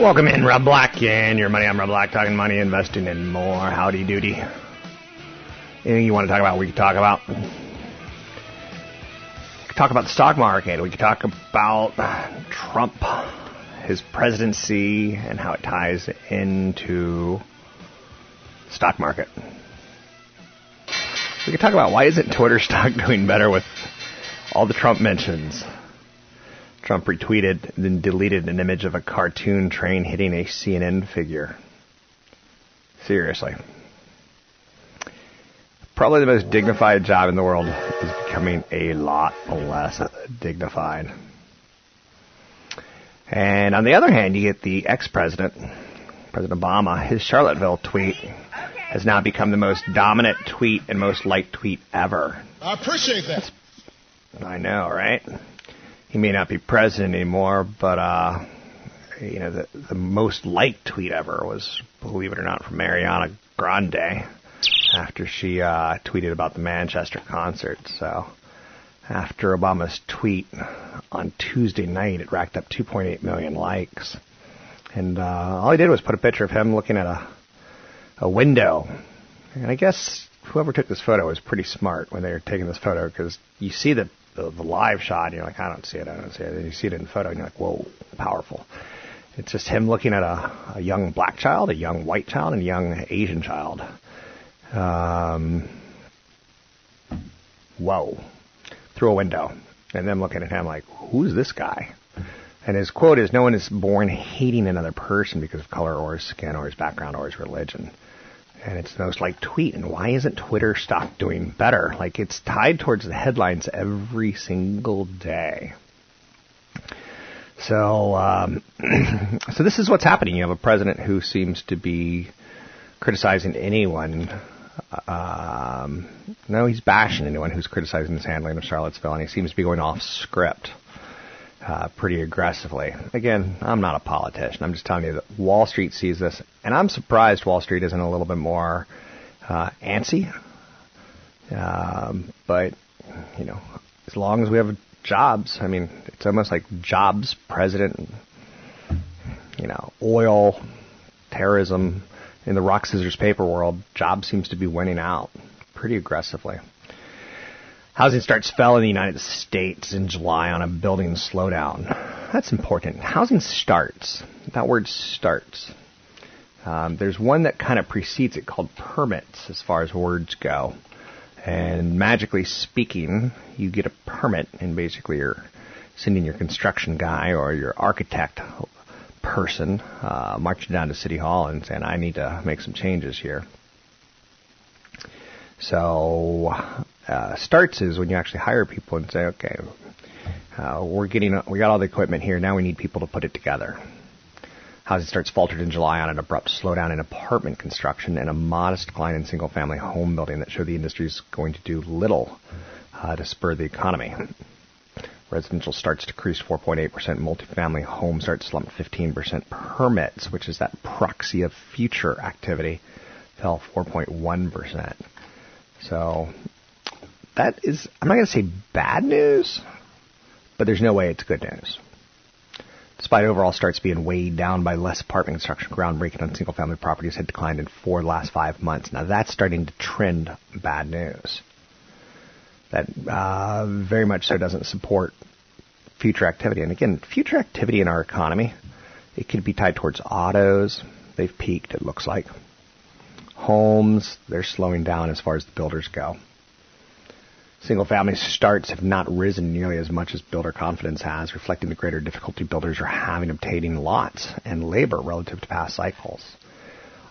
Welcome in, Rob Black, and your money. I'm Rob Black, talking money, investing, and more. Howdy doody. Anything you want to talk about, we can talk about. We can talk about the stock market. We can talk about Trump, his presidency, and how it ties into stock market. We can talk about why isn't Twitter stock doing better with all the Trump mentions. Trump retweeted then deleted an image of a cartoon train hitting a CNN figure. Seriously. Probably the most dignified job in the world is becoming a lot less dignified. And on the other hand, you get the ex-president, President Obama, his Charlottesville tweet has now become the most dominant tweet and most liked tweet ever. I appreciate that. I know, right? He may not be president anymore, but uh, you know the the most liked tweet ever was, believe it or not, from Ariana Grande after she uh, tweeted about the Manchester concert. So after Obama's tweet on Tuesday night, it racked up 2.8 million likes, and uh, all he did was put a picture of him looking at a a window, and I guess whoever took this photo was pretty smart when they were taking this photo because you see the the, the live shot, you're like, I don't see it, I don't see it. And you see it in the photo, and you're like, whoa, powerful. It's just him looking at a, a young black child, a young white child, and a young Asian child. Um, whoa. Through a window. And them looking at him like, who's this guy? And his quote is, no one is born hating another person because of color or his skin or his background or his religion and it's the most like tweet. And why isn't Twitter stock doing better? Like it's tied towards the headlines every single day. So, um, so this is what's happening. You have a president who seems to be criticizing anyone. Um, no, he's bashing anyone who's criticizing his handling of Charlottesville, and he seems to be going off script uh, pretty aggressively. Again, I'm not a politician. I'm just telling you that Wall Street sees this, and I'm surprised Wall Street isn't a little bit more uh, antsy. Um, but you know, as long as we have jobs, I mean, it's almost like jobs, president, you know, oil, terrorism. In the rock scissors paper world, jobs seems to be winning out pretty aggressively. Housing starts fell in the United States in July on a building slowdown. That's important. Housing starts. That word starts. Um, there's one that kind of precedes it called permits as far as words go. And magically speaking, you get a permit, and basically you're sending your construction guy or your architect person uh, marching down to City Hall and saying, I need to make some changes here. So uh, starts is when you actually hire people and say, okay, uh, we're getting we got all the equipment here. Now we need people to put it together. Housing starts faltered in July on an abrupt slowdown in apartment construction and a modest decline in single-family home building that show the industry is going to do little uh, to spur the economy. Residential starts decreased 4.8%. Multifamily home starts slumped 15%. Permits, which is that proxy of future activity, fell 4.1%. So that is, I'm not going to say bad news, but there's no way it's good news. Despite overall starts being weighed down by less apartment construction, groundbreaking on single family properties had declined in four last five months. Now that's starting to trend bad news. That uh, very much so doesn't support future activity. And again, future activity in our economy, it could be tied towards autos. They've peaked, it looks like. Homes, they're slowing down as far as the builders go. Single family starts have not risen nearly as much as builder confidence has, reflecting the greater difficulty builders are having obtaining lots and labor relative to past cycles.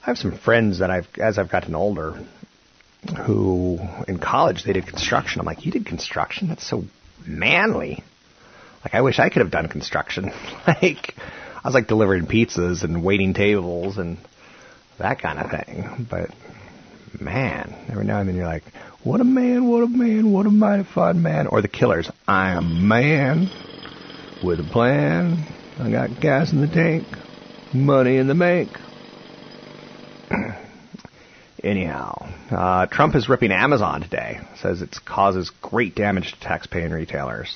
I have some friends that I've, as I've gotten older, who in college they did construction. I'm like, you did construction? That's so manly. Like, I wish I could have done construction. like, I was like delivering pizzas and waiting tables and that kind of thing. But man, every now and then you're like, what a man, what a man, what a mighty fine man. Or the killers, I am a man with a plan. I got gas in the tank, money in the bank. Anyhow, uh, Trump is ripping Amazon today. Says it causes great damage to taxpaying retailers.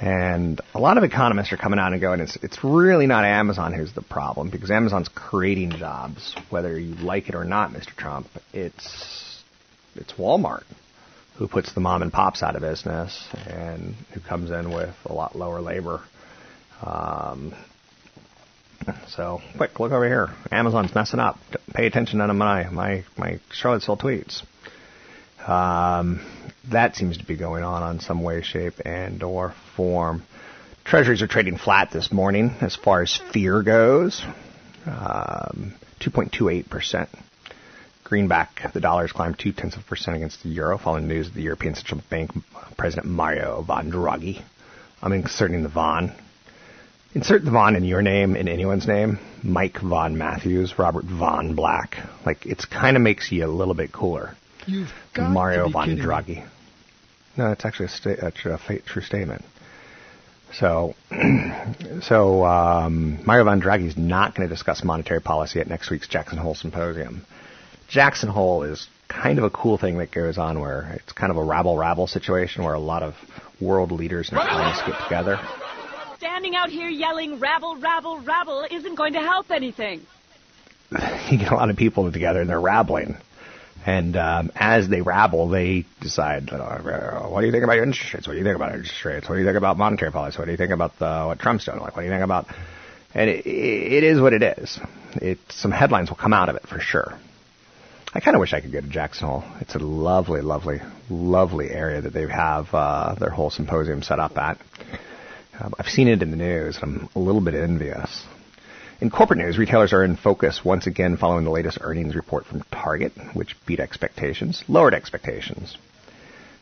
And a lot of economists are coming out and going, it's, it's really not Amazon who's the problem because Amazon's creating jobs, whether you like it or not, Mr. Trump. It's, it's Walmart who puts the mom and pops out of business and who comes in with a lot lower labor. Um, so, quick, look over here. Amazon's messing up. Pay attention to my, my, my Charlottesville tweets. Um, that seems to be going on on some way, shape, and or form. Treasuries are trading flat this morning as far as fear goes. Um, 2.28%. Greenback, the dollar's climbed two tenths of a percent against the euro following news of the European Central Bank President Mario Von Draghi. I'm inserting the Von. Insert the Von in your name, in anyone's name. Mike Von Matthews, Robert Von Black. Like, it kind of makes you a little bit cooler. Mario Von. Draghi. No, it's actually a, sta- a, tr- a true statement. So, so um, Mario Von Draghi is not going to discuss monetary policy at next week's Jackson Hole symposium. Jackson Hole is kind of a cool thing that goes on where it's kind of a rabble rabble situation where a lot of world leaders and economists get together. Standing out here yelling rabble, rabble, rabble isn't going to help anything. you get a lot of people together and they're rabbling. And um, as they rabble, they decide, what do you think about interest rates? What do you think about interest rates? What do you think about monetary policy? What do you think about the, what Trump's doing? Like, what do you think about? And it, it is what it is. It some headlines will come out of it for sure. I kind of wish I could go to Jackson Hole. It's a lovely, lovely, lovely area that they have uh, their whole symposium set up at. Um, I've seen it in the news, and I'm a little bit envious. In corporate news, retailers are in focus once again following the latest earnings report from Target, which beat expectations, lowered expectations.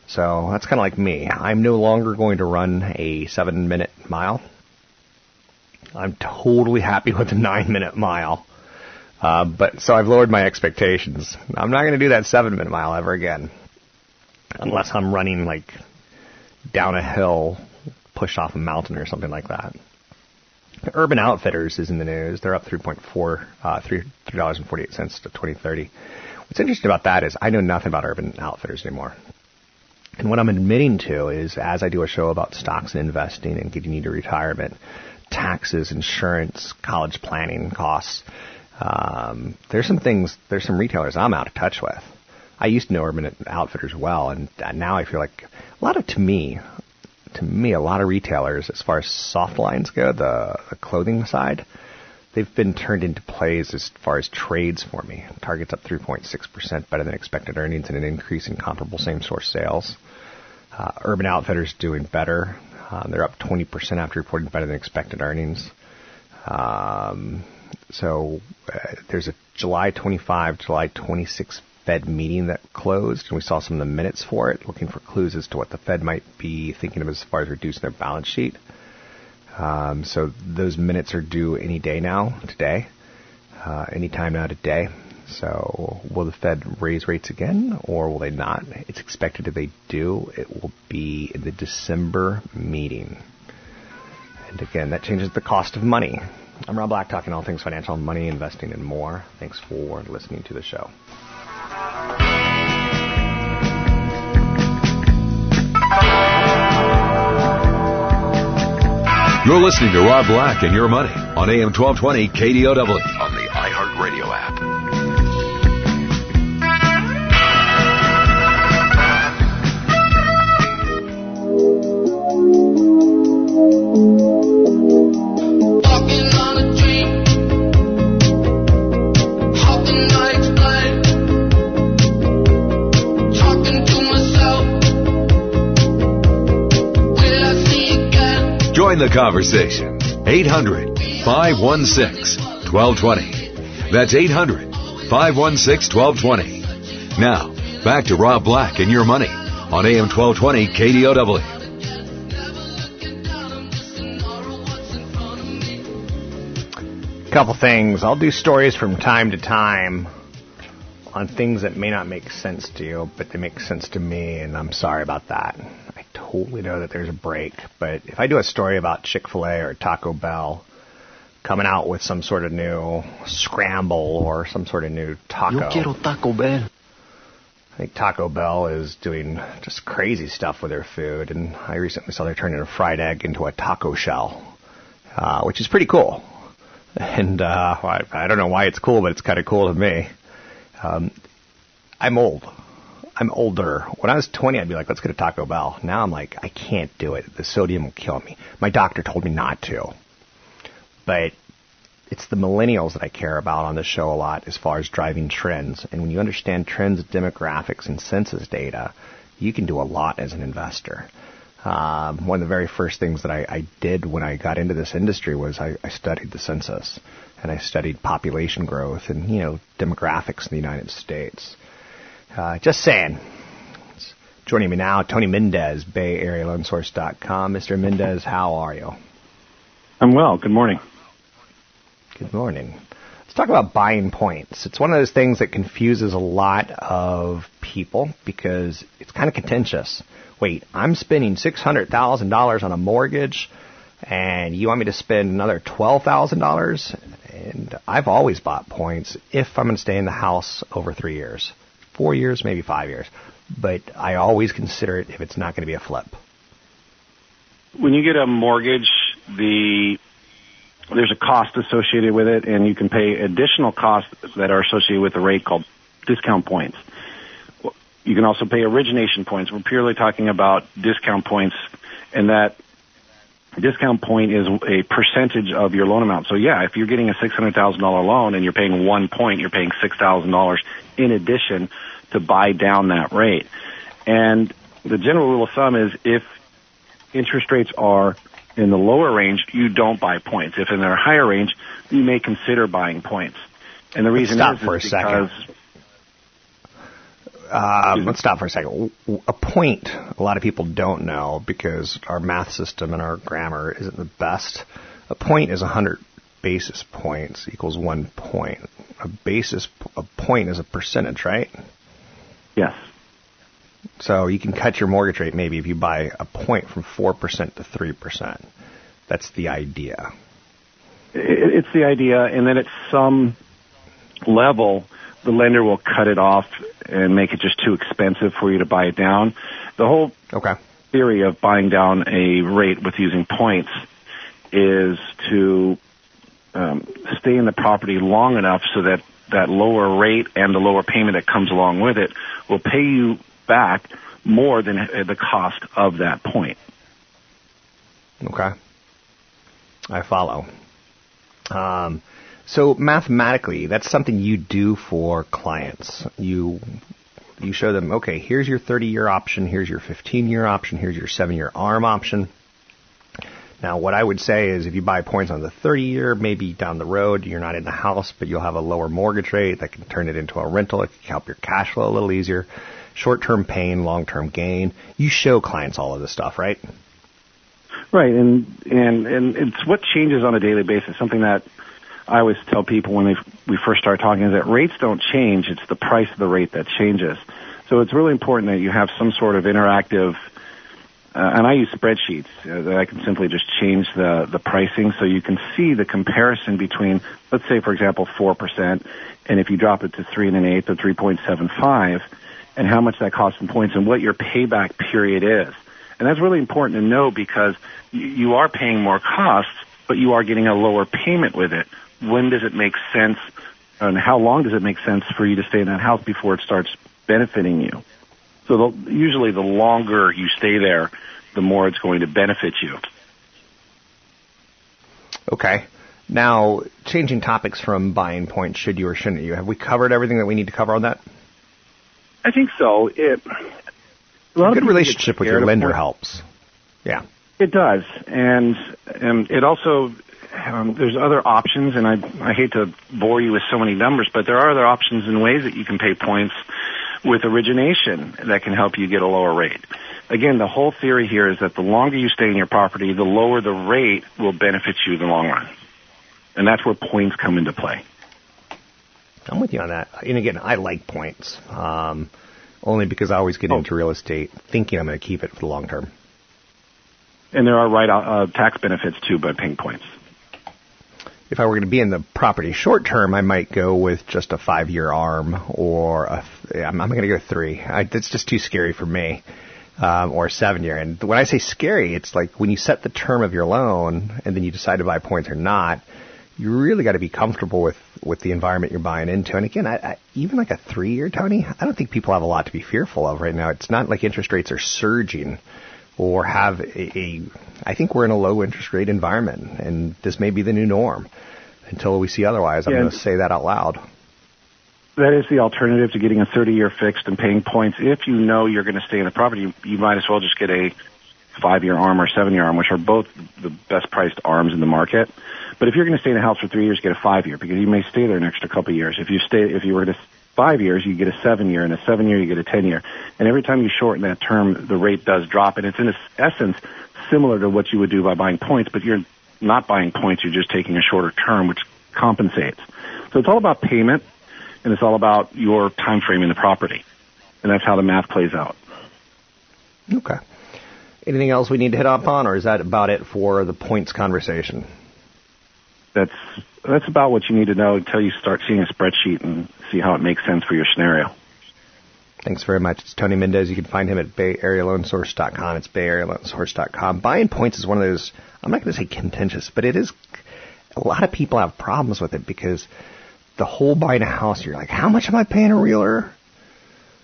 So that's kind of like me. I'm no longer going to run a seven minute mile. I'm totally happy with a nine minute mile. Uh, but so I've lowered my expectations. I'm not going to do that seven minute mile ever again, unless I'm running like down a hill, pushed off a mountain or something like that. Urban Outfitters is in the news. They're up 3.4, uh, three dollars and forty-eight cents to 2030. What's interesting about that is I know nothing about Urban Outfitters anymore. And what I'm admitting to is, as I do a show about stocks and investing and getting you to retirement, taxes, insurance, college planning costs, um, there's some things, there's some retailers I'm out of touch with. I used to know Urban Outfitters well, and now I feel like a lot of, to me, to me, a lot of retailers, as far as soft lines go, the, the clothing side, they've been turned into plays as far as trades for me. Target's up 3.6% better than expected earnings and an increase in comparable same store sales. Uh, Urban Outfitters doing better. Uh, they're up 20% after reporting better than expected earnings. Um, so uh, there's a July 25, July 26 Fed meeting that closed, and we saw some of the minutes for it, looking for clues as to what the Fed might be thinking of as far as reducing their balance sheet. Um, so those minutes are due any day now, today, uh, any time now today. So, will the Fed raise rates again, or will they not? It's expected if they do, it will be in the December meeting. And again, that changes the cost of money. I'm Rob Black, talking all things financial, money, investing, and more. Thanks for listening to the show. You're listening to Rob Black and Your Money on AM 1220 KDOW Join the conversation. 800 516 1220. That's 800 516 1220. Now, back to Rob Black and Your Money on AM 1220 KDOW. Couple things. I'll do stories from time to time on things that may not make sense to you, but they make sense to me, and I'm sorry about that. I totally know that there's a break, but if I do a story about Chick fil A or Taco Bell coming out with some sort of new scramble or some sort of new taco. Yo quiero Taco Bell. I think Taco Bell is doing just crazy stuff with their food, and I recently saw they're turning a fried egg into a taco shell, uh, which is pretty cool. And uh, I, I don't know why it's cool, but it's kind of cool to me. Um, I'm old. I'm older. When I was 20, I'd be like, let's get a Taco Bell. Now I'm like, I can't do it. The sodium will kill me. My doctor told me not to. But it's the millennials that I care about on this show a lot as far as driving trends. And when you understand trends, demographics, and census data, you can do a lot as an investor. Um, one of the very first things that I, I did when I got into this industry was I, I studied the census and I studied population growth and you know demographics in the United States. Uh, just saying. Joining me now, Tony Mendez, Bay Area BayAreaLoanSource.com. Mr. Mendez, how are you? I'm well. Good morning. Good morning. Let's talk about buying points. It's one of those things that confuses a lot of people because it's kind of contentious. Wait, I'm spending $600,000 on a mortgage and you want me to spend another $12,000? And I've always bought points if I'm going to stay in the house over three years, four years, maybe five years. But I always consider it if it's not going to be a flip. When you get a mortgage, the there's a cost associated with it, and you can pay additional costs that are associated with the rate called discount points. You can also pay origination points. We're purely talking about discount points, and that discount point is a percentage of your loan amount. So yeah, if you're getting a $600,000 loan and you're paying one point, you're paying $6,000 in addition to buy down that rate. And the general rule of thumb is if interest rates are in the lower range, you don't buy points. If in their higher range, you may consider buying points. And the reason Stop is, for is a because second. Um, let's stop for a second. A point, a lot of people don't know because our math system and our grammar isn't the best. A point is 100 basis points equals one point. A basis, a point is a percentage, right? yes, So you can cut your mortgage rate maybe if you buy a point from 4% to 3%. That's the idea. it's the idea, and then at some level, the lender will cut it off and make it just too expensive for you to buy it down. The whole Okay. theory of buying down a rate with using points is to um, stay in the property long enough so that that lower rate and the lower payment that comes along with it will pay you back more than uh, the cost of that point. Okay. I follow. Um, so mathematically, that's something you do for clients. You you show them, okay, here's your 30-year option, here's your 15-year option, here's your 7-year ARM option. Now, what I would say is if you buy points on the 30-year, maybe down the road you're not in the house, but you'll have a lower mortgage rate that can turn it into a rental. It can help your cash flow a little easier. Short-term pain, long-term gain. You show clients all of this stuff, right? Right, and and and it's what changes on a daily basis. Something that I always tell people when they we first start talking is that rates don't change; it's the price of the rate that changes. So it's really important that you have some sort of interactive. Uh, and I use spreadsheets uh, that I can simply just change the the pricing so you can see the comparison between, let's say, for example, four percent, and if you drop it to three and an eighth or three point seven five, and how much that costs in points and what your payback period is. And that's really important to know because you, you are paying more costs, but you are getting a lower payment with it. When does it make sense, and how long does it make sense for you to stay in that house before it starts benefiting you? So the, usually, the longer you stay there, the more it's going to benefit you. Okay. Now, changing topics from buying points, should you or shouldn't you? Have we covered everything that we need to cover on that? I think so. It, a good relationship with your lender helps. Yeah. It does, and and it also um, there's other options, and I I hate to bore you with so many numbers, but there are other options and ways that you can pay points with origination that can help you get a lower rate. Again, the whole theory here is that the longer you stay in your property, the lower the rate will benefit you in the long run, and that's where points come into play. I'm with you on that. And again, I like points. Um, only because I always get oh. into real estate thinking I'm going to keep it for the long term. And there are right uh, tax benefits too by paying points. If I were going to be in the property short term, I might go with just a five year arm or a I'm, I'm going to go three. I, that's just too scary for me. Um, or seven year. And when I say scary, it's like when you set the term of your loan and then you decide to buy points or not, you really got to be comfortable with with the environment you're buying into. And again, I, I, even like a three year, Tony, I don't think people have a lot to be fearful of right now. It's not like interest rates are surging or have a, a I think we're in a low interest rate environment, and this may be the new norm until we see otherwise. I'm yeah. going to say that out loud. That is the alternative to getting a 30 year fixed and paying points. If you know you're going to stay in the property, you, you might as well just get a five year arm or seven year arm, which are both the best priced arms in the market. But if you're going to stay in a house for three years, get a five year because you may stay there an extra couple of years. If you stay, if you were to five years, you get a seven year, and a seven year, you get a ten year. And every time you shorten that term, the rate does drop, and it's in essence similar to what you would do by buying points, but you're not buying points, you're just taking a shorter term, which compensates. So it's all about payment, and it's all about your time frame in the property, and that's how the math plays out. Okay. Anything else we need to hit up on, or is that about it for the points conversation? That's that's about what you need to know until you start seeing a spreadsheet and see how it makes sense for your scenario. Thanks very much. It's Tony Mendez. You can find him at BayAreaLoanSource.com. It's BayAreaLoanSource.com. Buying points is one of those, I'm not going to say contentious, but it is, a lot of people have problems with it because the whole buying a house, you're like, how much am I paying a realtor?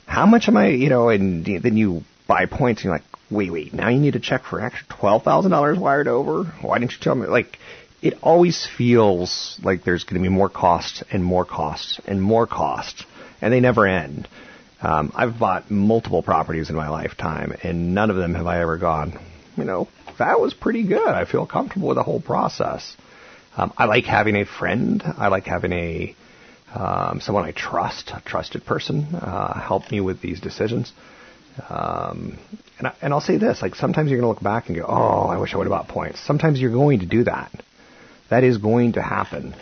How much am I, you know, and then you buy points and you're like, wait, wait, now you need to check for extra $12,000 wired over? Why didn't you tell me? Like, it always feels like there's going to be more costs and more costs and more costs, and they never end. Um, I've bought multiple properties in my lifetime, and none of them have I ever gone, you know, that was pretty good. I feel comfortable with the whole process. Um, I like having a friend. I like having a um, someone I trust, a trusted person, uh, help me with these decisions. Um, and, I, and I'll say this: like sometimes you're going to look back and go, "Oh, I wish I would have bought points." Sometimes you're going to do that. That is going to happen.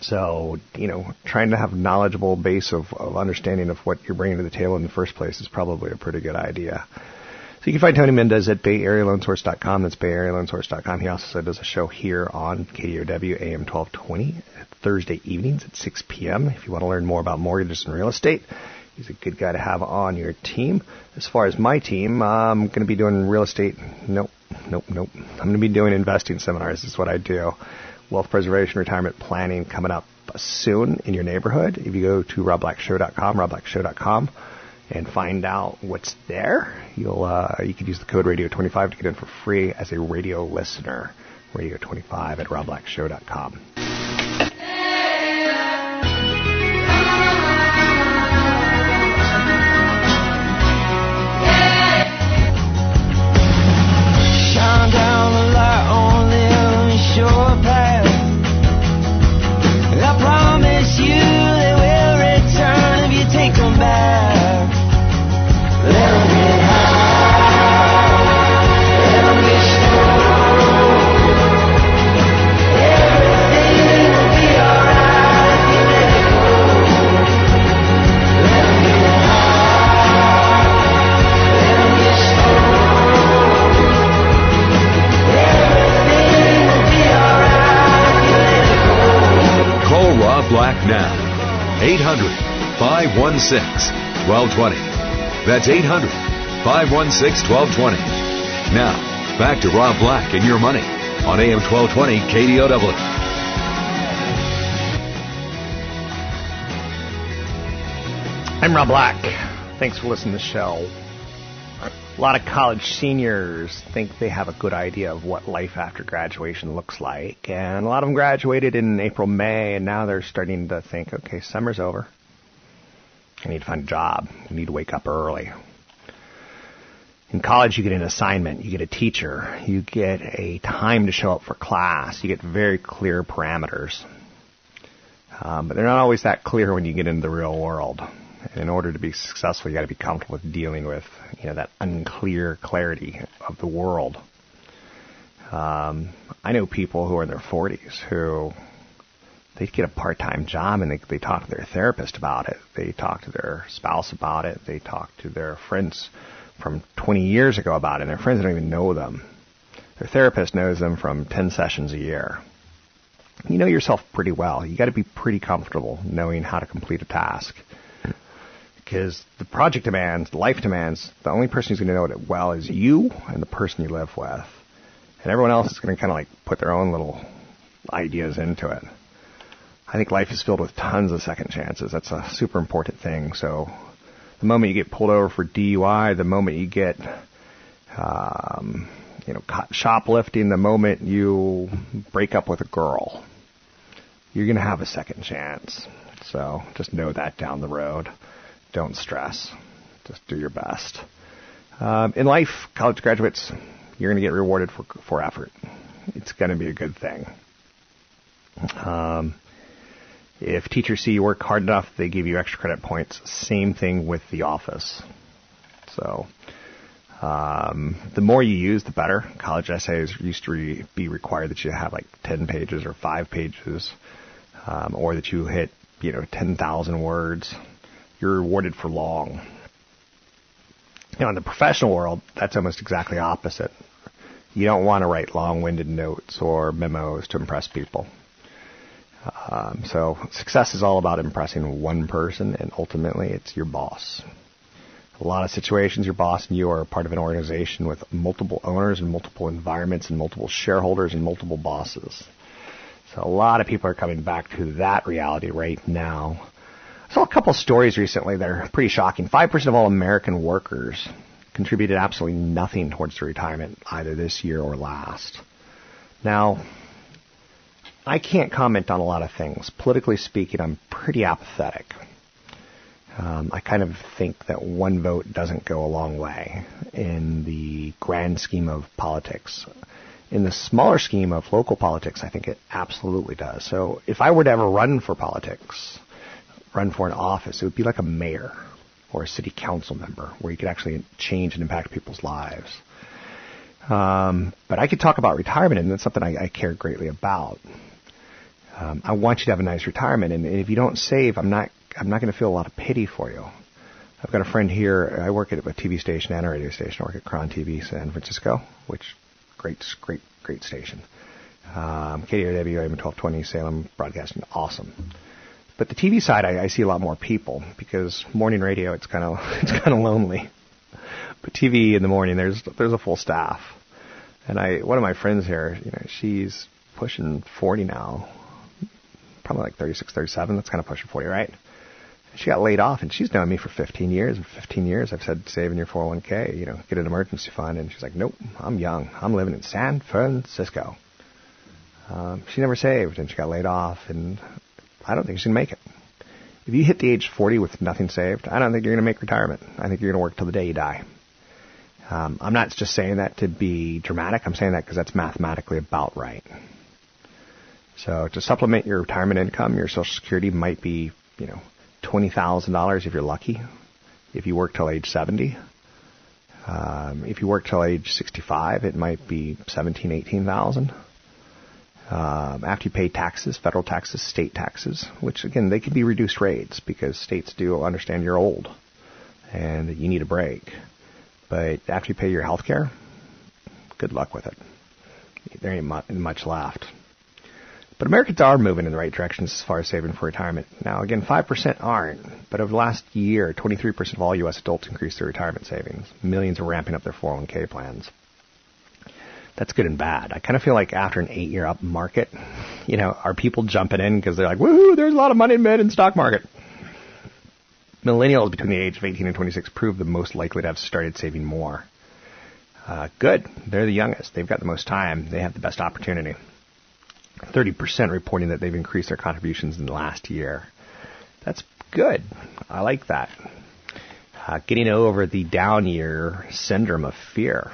So, you know, trying to have a knowledgeable base of, of understanding of what you're bringing to the table in the first place is probably a pretty good idea. So you can find Tony Mendez at BayAreaLoanSource.com. That's BayAreaLoanSource.com. He also does a show here on KDOW AM 1220 Thursday evenings at 6 p.m. If you want to learn more about mortgages and real estate, he's a good guy to have on your team. As far as my team, I'm going to be doing real estate. Nope, nope, nope. I'm going to be doing investing seminars. Is what I do. Wealth preservation, retirement planning coming up soon in your neighborhood. If you go to robblackshow.com, robblackshow.com, and find out what's there, you'll uh, you can use the code radio25 to get in for free as a radio listener. Radio25 at robblackshow.com. back now. 800 516 1220. That's 800 516 1220. Now, back to Rob Black and your money on AM 1220 KDOW. I'm Rob Black. Thanks for listening to the show. A lot of college seniors think they have a good idea of what life after graduation looks like, and a lot of them graduated in April, May, and now they're starting to think, okay, summer's over. I need to find a job. I need to wake up early. In college, you get an assignment, you get a teacher, you get a time to show up for class, you get very clear parameters. Um, but they're not always that clear when you get into the real world in order to be successful, you got to be comfortable with dealing with you know that unclear clarity of the world. Um, I know people who are in their 40s who they get a part-time job and they they talk to their therapist about it. They talk to their spouse about it. They talk to their friends from 20 years ago about it. And their friends don't even know them. Their therapist knows them from 10 sessions a year. You know yourself pretty well. You got to be pretty comfortable knowing how to complete a task because the project demands, life demands, the only person who's going to know it well is you and the person you live with. And everyone else is going to kind of like put their own little ideas into it. I think life is filled with tons of second chances. That's a super important thing. So the moment you get pulled over for DUI, the moment you get, um, you know, shoplifting, the moment you break up with a girl, you're going to have a second chance. So just know that down the road don't stress. Just do your best. Um, in life, college graduates, you're going to get rewarded for, for effort. It's going to be a good thing. Um, if teachers see you work hard enough, they give you extra credit points. Same thing with the office. So, um, the more you use, the better. College essays used to re- be required that you have like 10 pages or 5 pages, um, or that you hit, you know, 10,000 words you're rewarded for long. You know, in the professional world, that's almost exactly opposite. You don't want to write long-winded notes or memos to impress people. Um, so success is all about impressing one person, and ultimately, it's your boss. A lot of situations, your boss and you are part of an organization with multiple owners and multiple environments and multiple shareholders and multiple bosses. So a lot of people are coming back to that reality right now saw a couple stories recently that are pretty shocking. 5% of all American workers contributed absolutely nothing towards their retirement either this year or last. Now, I can't comment on a lot of things. Politically speaking, I'm pretty apathetic. Um, I kind of think that one vote doesn't go a long way in the grand scheme of politics. In the smaller scheme of local politics, I think it absolutely does. So if I were to ever run for politics, run for an office, it would be like a mayor or a city council member where you could actually change and impact people's lives. Um, but I could talk about retirement, and that's something I, I care greatly about. Um, I want you to have a nice retirement, and if you don't save, I'm not I'm not going to feel a lot of pity for you. I've got a friend here. I work at a TV station and a radio station. I work at KRON TV San Francisco, which great, great, great station. Um, KDOW AM 1220 Salem Broadcasting, awesome. But the TV side, I, I see a lot more people because morning radio, it's kind of it's kind of lonely. But TV in the morning, there's there's a full staff. And I, one of my friends here, you know, she's pushing 40 now, probably like 36, 37. That's kind of pushing 40, right? She got laid off, and she's known me for 15 years. And 15 years, I've said, save in your 401k, you know, get an emergency fund. And she's like, nope, I'm young. I'm living in San Francisco. Um, she never saved, and she got laid off. And I don't think she's going to make it. If you hit the age 40 with nothing saved, I don't think you're going to make retirement. I think you're going to work till the day you die. Um, I'm not just saying that to be dramatic. I'm saying that because that's mathematically about right. So to supplement your retirement income, your Social Security might be, you know, twenty thousand dollars if you're lucky. If you work till age 70, um, if you work till age 65, it might be seventeen, eighteen thousand um, after you pay taxes, federal taxes, state taxes, which again they can be reduced rates because states do understand you're old and you need a break. But after you pay your health care, good luck with it. There ain't much left. But Americans are moving in the right direction as far as saving for retirement. Now, again, 5% aren't, but over the last year, 23% of all U.S. adults increased their retirement savings. Millions are ramping up their 401k plans. That's good and bad. I kind of feel like after an eight year up market, you know, are people jumping in because they're like, woohoo, there's a lot of money made in the stock market. Millennials between the age of 18 and 26 prove the most likely to have started saving more. Uh, good. They're the youngest. They've got the most time. They have the best opportunity. 30% reporting that they've increased their contributions in the last year. That's good. I like that. Uh, getting over the down year syndrome of fear.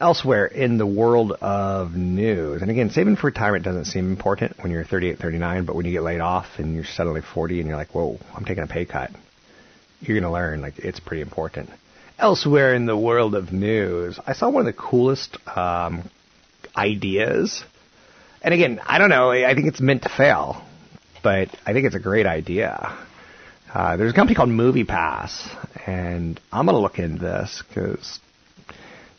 Elsewhere in the world of news, and again, saving for retirement doesn't seem important when you're 38, 39, but when you get laid off and you're suddenly 40 and you're like, whoa, I'm taking a pay cut, you're going to learn, like, it's pretty important. Elsewhere in the world of news, I saw one of the coolest um, ideas and again, I don't know. I think it's meant to fail, but I think it's a great idea. Uh, there's a company called MoviePass, and I'm going to look into this because,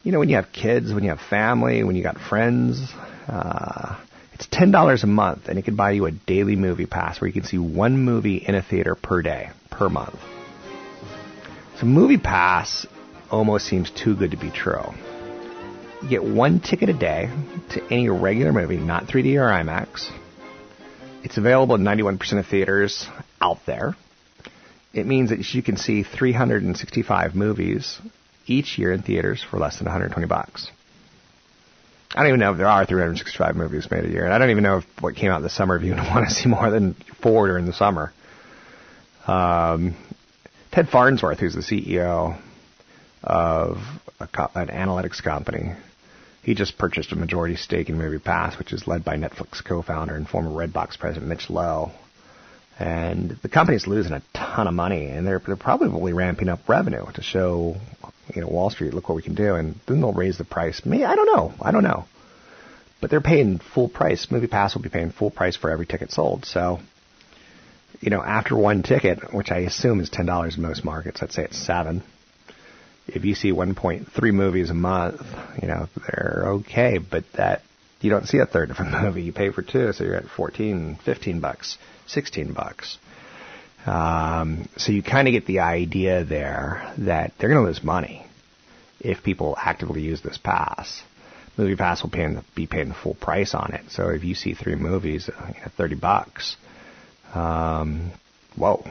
you know, when you have kids, when you have family, when you got friends, uh, it's ten dollars a month, and it can buy you a daily movie pass where you can see one movie in a theater per day, per month. So movie pass almost seems too good to be true. You get one ticket a day to any regular movie, not 3D or IMAX. It's available in 91% of theaters out there. It means that you can see 365 movies each year in theaters for less than 120 bucks. I don't even know if there are 365 movies made a year, and I don't even know if what came out this summer if you want to see more than four during the summer. Um, Ted Farnsworth, who's the CEO of co- an analytics company, he just purchased a majority stake in MoviePass, which is led by Netflix co-founder and former Redbox president Mitch Lowe. And the company's losing a ton of money, and they're they're probably ramping up revenue to show, you know, Wall Street, look what we can do, and then they'll raise the price. Me, I don't know, I don't know, but they're paying full price. MoviePass will be paying full price for every ticket sold. So, you know, after one ticket, which I assume is ten dollars in most markets, let's say it's seven if you see 1.3 movies a month, you know, they're okay, but that you don't see a third of a movie. You pay for two, so you're at 14, 15 bucks, 16 bucks. Um, so you kind of get the idea there that they're going to lose money if people actively use this pass. Movie Pass will pay be paying the full price on it. So if you see three movies at 30 bucks, um, whoa,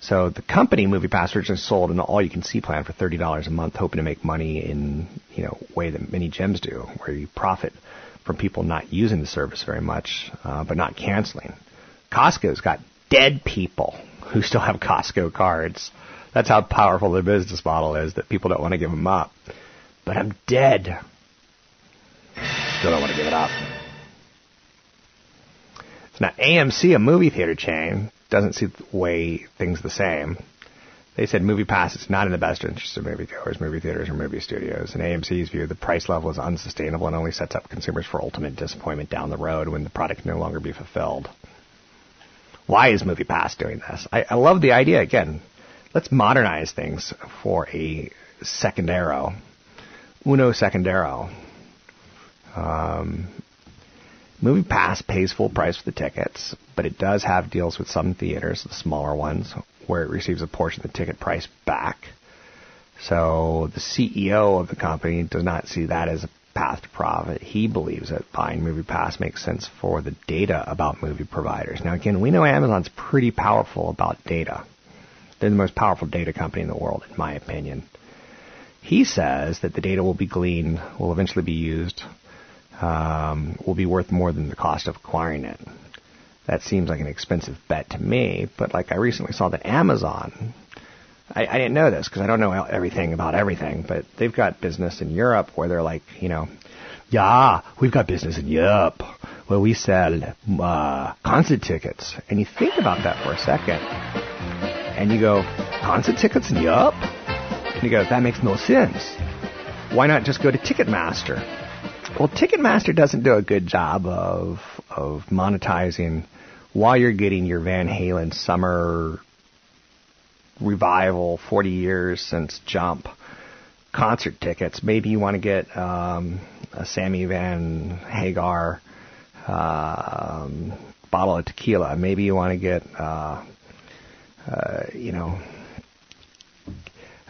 so the company MoviePass originally sold an all-you-can-see plan for thirty dollars a month, hoping to make money in you know way that many gyms do, where you profit from people not using the service very much, uh, but not canceling. Costco's got dead people who still have Costco cards. That's how powerful their business model is that people don't want to give them up. But I'm dead. Still don't want to give it up. So now AMC, a movie theater chain, doesn't see the way things the same. They said Movie Pass is not in the best interest of moviegoers, movie theaters, or movie studios. In AMC's view, the price level is unsustainable and only sets up consumers for ultimate disappointment down the road when the product can no longer be fulfilled. Why is Movie Pass doing this? I, I love the idea. Again, let's modernize things for a secondero, uno secondero. Um, Movie Pass pays full price for the tickets, but it does have deals with some theaters, the smaller ones, where it receives a portion of the ticket price back. So the CEO of the company does not see that as a path to profit. He believes that buying Movie Pass makes sense for the data about movie providers. Now again, we know Amazon's pretty powerful about data. They're the most powerful data company in the world, in my opinion. He says that the data will be gleaned, will eventually be used um, will be worth more than the cost of acquiring it. That seems like an expensive bet to me, but like I recently saw that Amazon, I, I didn't know this because I don't know everything about everything, but they've got business in Europe where they're like, you know, yeah, we've got business in Europe where we sell uh, concert tickets. And you think about that for a second, and you go, concert tickets in Europe? And you go, that makes no sense. Why not just go to Ticketmaster? Well, Ticketmaster doesn't do a good job of of monetizing while you're getting your Van Halen summer revival, 40 years since Jump concert tickets. Maybe you want to get um, a Sammy Van Hagar um, bottle of tequila. Maybe you want to get, uh, uh, you know,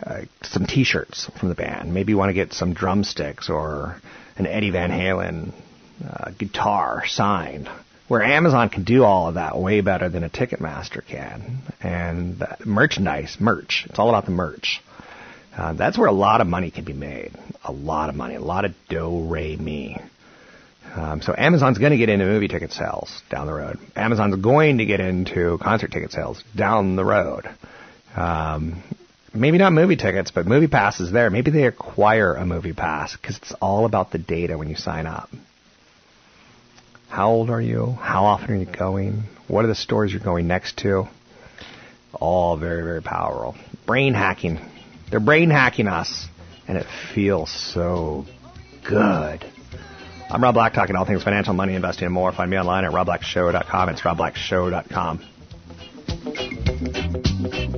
uh, some T-shirts from the band. Maybe you want to get some drumsticks or an Eddie Van Halen uh, guitar signed. Where Amazon can do all of that way better than a Ticketmaster can, and merchandise, merch. It's all about the merch. Uh, that's where a lot of money can be made. A lot of money, a lot of do re mi. Um, so Amazon's going to get into movie ticket sales down the road. Amazon's going to get into concert ticket sales down the road. Um, maybe not movie tickets, but movie passes there. Maybe they acquire a movie pass because it's all about the data when you sign up. How old are you? How often are you going? What are the stores you're going next to? All very, very powerful. Brain hacking. They're brain hacking us, and it feels so good. I'm Rob Black, talking all things financial, money, investing, and more. Find me online at robblackshow.com. It's robblackshow.com.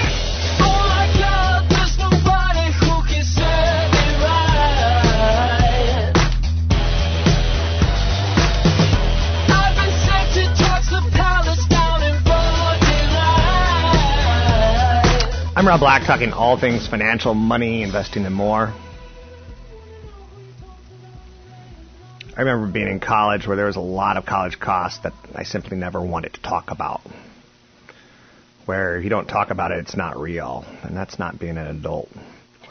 I'm Rob Black, talking all things financial, money, investing, and more. I remember being in college where there was a lot of college costs that I simply never wanted to talk about. Where if you don't talk about it, it's not real. And that's not being an adult.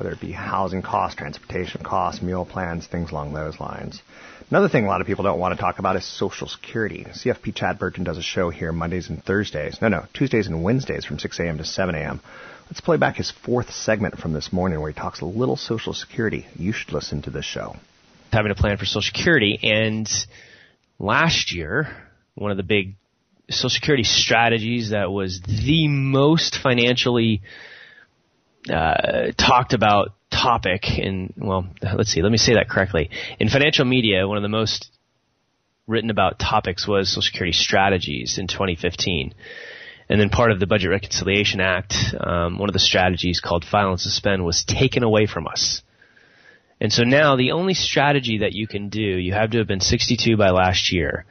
Whether it be housing costs, transportation costs, meal plans, things along those lines. Another thing a lot of people don't want to talk about is Social Security. CFP Chad Burton does a show here Mondays and Thursdays. No, no, Tuesdays and Wednesdays from 6 a.m. to 7 a.m Let's play back his fourth segment from this morning where he talks a little Social Security. You should listen to this show. Having a plan for Social Security, and last year, one of the big Social Security strategies that was the most financially uh, talked about topic in, well, let's see, let me say that correctly. In financial media, one of the most written about topics was Social Security strategies in 2015. And then part of the Budget Reconciliation Act, um, one of the strategies called file and suspend was taken away from us. And so now the only strategy that you can do, you have to have been 62 by last year.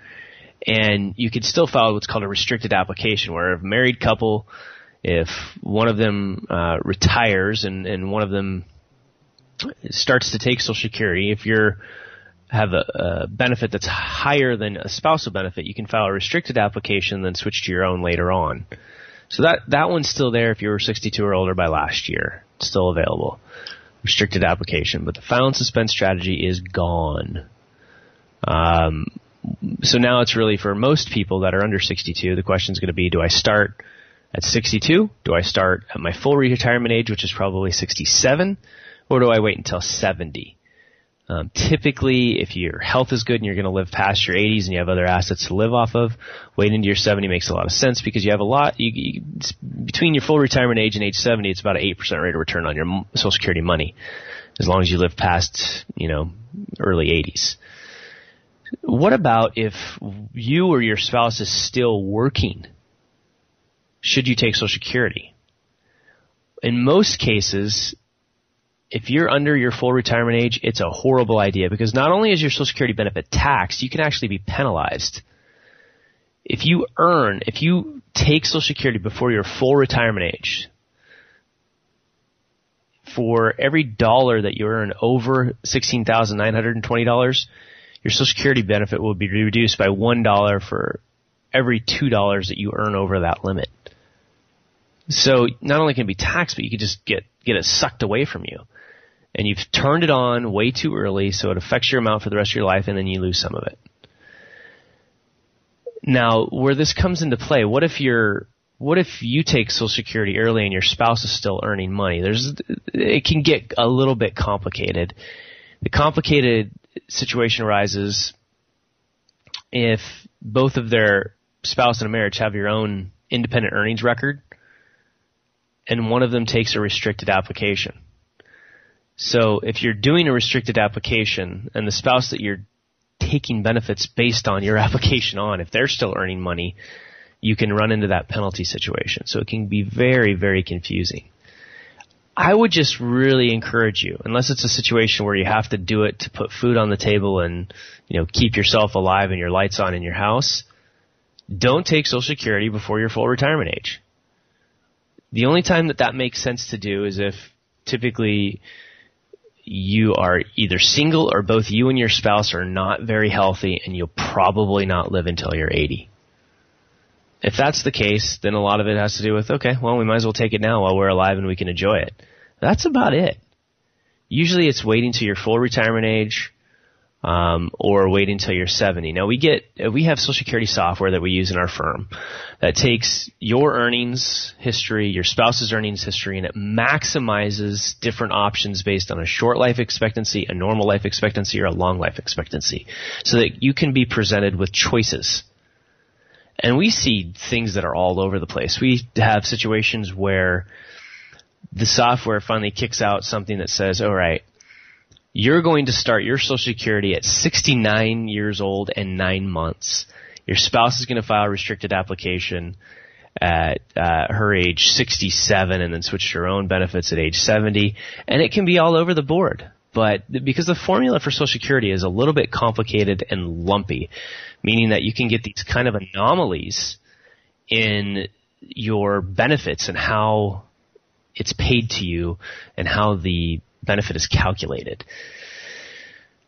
And you can still file what's called a restricted application where a married couple, if one of them uh, retires and, and one of them starts to take Social Security, if you're have a, a, benefit that's higher than a spousal benefit, you can file a restricted application and then switch to your own later on. So that that one's still there if you were 62 or older by last year. It's still available. Restricted application, but the file and suspend strategy is gone. Um, so now it's really for most people that are under 62. The question is going to be: Do I start at 62? Do I start at my full retirement age, which is probably 67, or do I wait until 70? Um, typically, if your health is good and you're going to live past your 80s and you have other assets to live off of, waiting into your 70 makes a lot of sense because you have a lot. You, you, between your full retirement age and age 70, it's about an 8% rate of return on your Social Security money, as long as you live past, you know, early 80s. What about if you or your spouse is still working? Should you take Social Security? In most cases, if you're under your full retirement age, it's a horrible idea because not only is your Social Security benefit taxed, you can actually be penalized. If you earn, if you take Social Security before your full retirement age, for every dollar that you earn over $16,920, your Social Security benefit will be reduced by $1 for every $2 that you earn over that limit. So not only can it be taxed, but you can just get, get it sucked away from you and you've turned it on way too early, so it affects your amount for the rest of your life, and then you lose some of it. Now, where this comes into play, what if you're what if you take Social Security early and your spouse is still earning money? There's it can get a little bit complicated. The complicated situation arises if both of their spouse in a marriage have your own independent earnings record, and one of them takes a restricted application. So if you're doing a restricted application and the spouse that you're taking benefits based on your application on, if they're still earning money, you can run into that penalty situation. So it can be very, very confusing. I would just really encourage you, unless it's a situation where you have to do it to put food on the table and, you know, keep yourself alive and your lights on in your house, don't take Social Security before your full retirement age. The only time that that makes sense to do is if typically you are either single or both you and your spouse are not very healthy and you'll probably not live until you're 80. If that's the case, then a lot of it has to do with, okay, well, we might as well take it now while we're alive and we can enjoy it. That's about it. Usually it's waiting to your full retirement age, um, or wait until you're 70. Now we get we have Social Security software that we use in our firm that takes your earnings history, your spouse's earnings history, and it maximizes different options based on a short life expectancy, a normal life expectancy, or a long life expectancy, so that you can be presented with choices. And we see things that are all over the place. We have situations where the software finally kicks out something that says, all right, you're going to start your Social Security at 69 years old and nine months. Your spouse is going to file a restricted application at uh, her age 67 and then switch to her own benefits at age 70. And it can be all over the board. But because the formula for Social Security is a little bit complicated and lumpy, meaning that you can get these kind of anomalies in your benefits and how it's paid to you and how the benefit is calculated.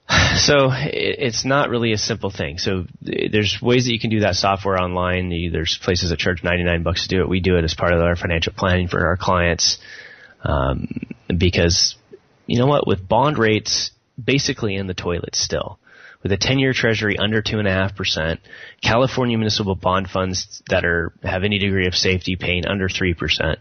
So it's not really a simple thing. So there's ways that you can do that software online. There's places that charge 99 bucks to do it. We do it as part of our financial planning for our clients. Um, because you know what, with bond rates basically in the toilet still, with a 10-year treasury under 2.5%, California municipal bond funds that are, have any degree of safety paying under 3%,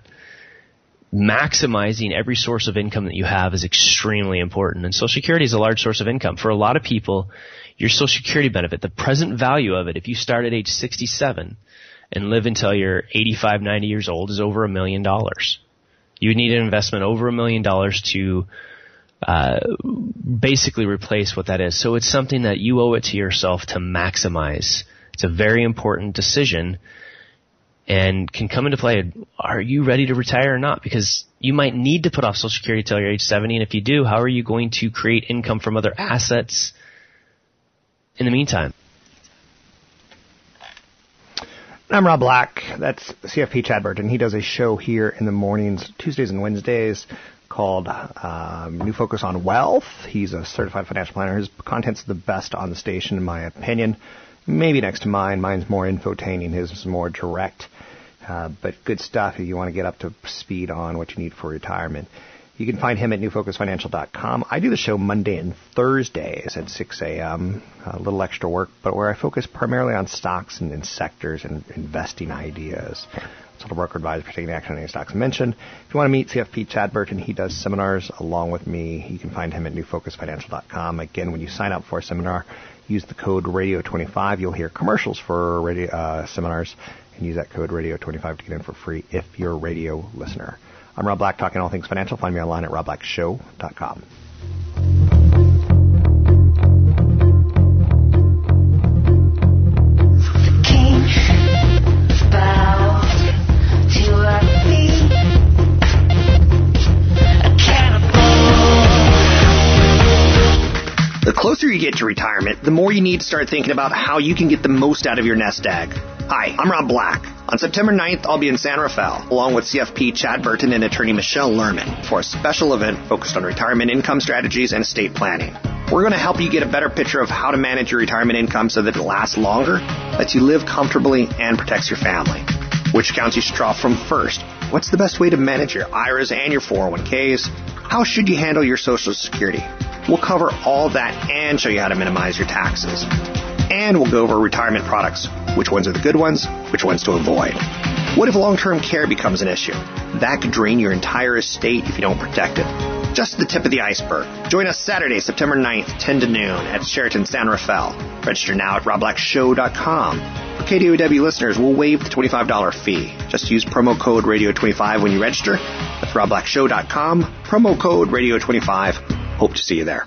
maximizing every source of income that you have is extremely important. And Social Security is a large source of income. For a lot of people, your Social Security benefit, the present value of it, if you start at age 67 and live until you're 85, 90 years old, is over a million dollars. You would need an investment over a million dollars to uh, basically replace what that is. So it's something that you owe it to yourself to maximize. It's a very important decision and can come into play. Are you ready to retire or not? Because you might need to put off Social Security until you're age 70, and if you do, how are you going to create income from other assets in the meantime? I'm Rob Black. That's CFP Chad Burton. He does a show here in the mornings, Tuesdays and Wednesdays, called um, New Focus on Wealth. He's a certified financial planner. His content's the best on the station, in my opinion. Maybe next to mine. Mine's more infotaining. His is more direct. Uh, but good stuff if you want to get up to speed on what you need for retirement. You can find him at newfocusfinancial.com. I do the show Monday and Thursdays at 6 a.m. A little extra work, but where I focus primarily on stocks and, sectors and investing ideas. Total broker advisor for taking action on any stocks mentioned. If you want to meet CFP Chad Burton, he does seminars along with me. You can find him at newfocusfinancial.com. Again, when you sign up for a seminar, use the code radio25. You'll hear commercials for radio uh, seminars use that code radio25 to get in for free if you're a radio listener. I'm Rob Black, talking all things financial. Find me online at robblackshow.com. The closer you get to retirement, the more you need to start thinking about how you can get the most out of your nest egg. Hi, I'm Rob Black. On September 9th, I'll be in San Rafael, along with CFP Chad Burton and attorney Michelle Lerman, for a special event focused on retirement income strategies and estate planning. We're going to help you get a better picture of how to manage your retirement income so that it lasts longer, lets you live comfortably, and protects your family. Which accounts you should draw from first? What's the best way to manage your IRAs and your 401ks? How should you handle your Social Security? We'll cover all that and show you how to minimize your taxes and we'll go over retirement products. Which ones are the good ones? Which ones to avoid? What if long-term care becomes an issue? That could drain your entire estate if you don't protect it. just the tip of the iceberg. Join us Saturday, September 9th, 10 to noon at Sheraton San Rafael. Register now at robblackshow.com. For KDOW listeners, we'll waive the $25 fee. Just use promo code radio25 when you register. That's robblackshow.com. Promo code radio25. Hope to see you there.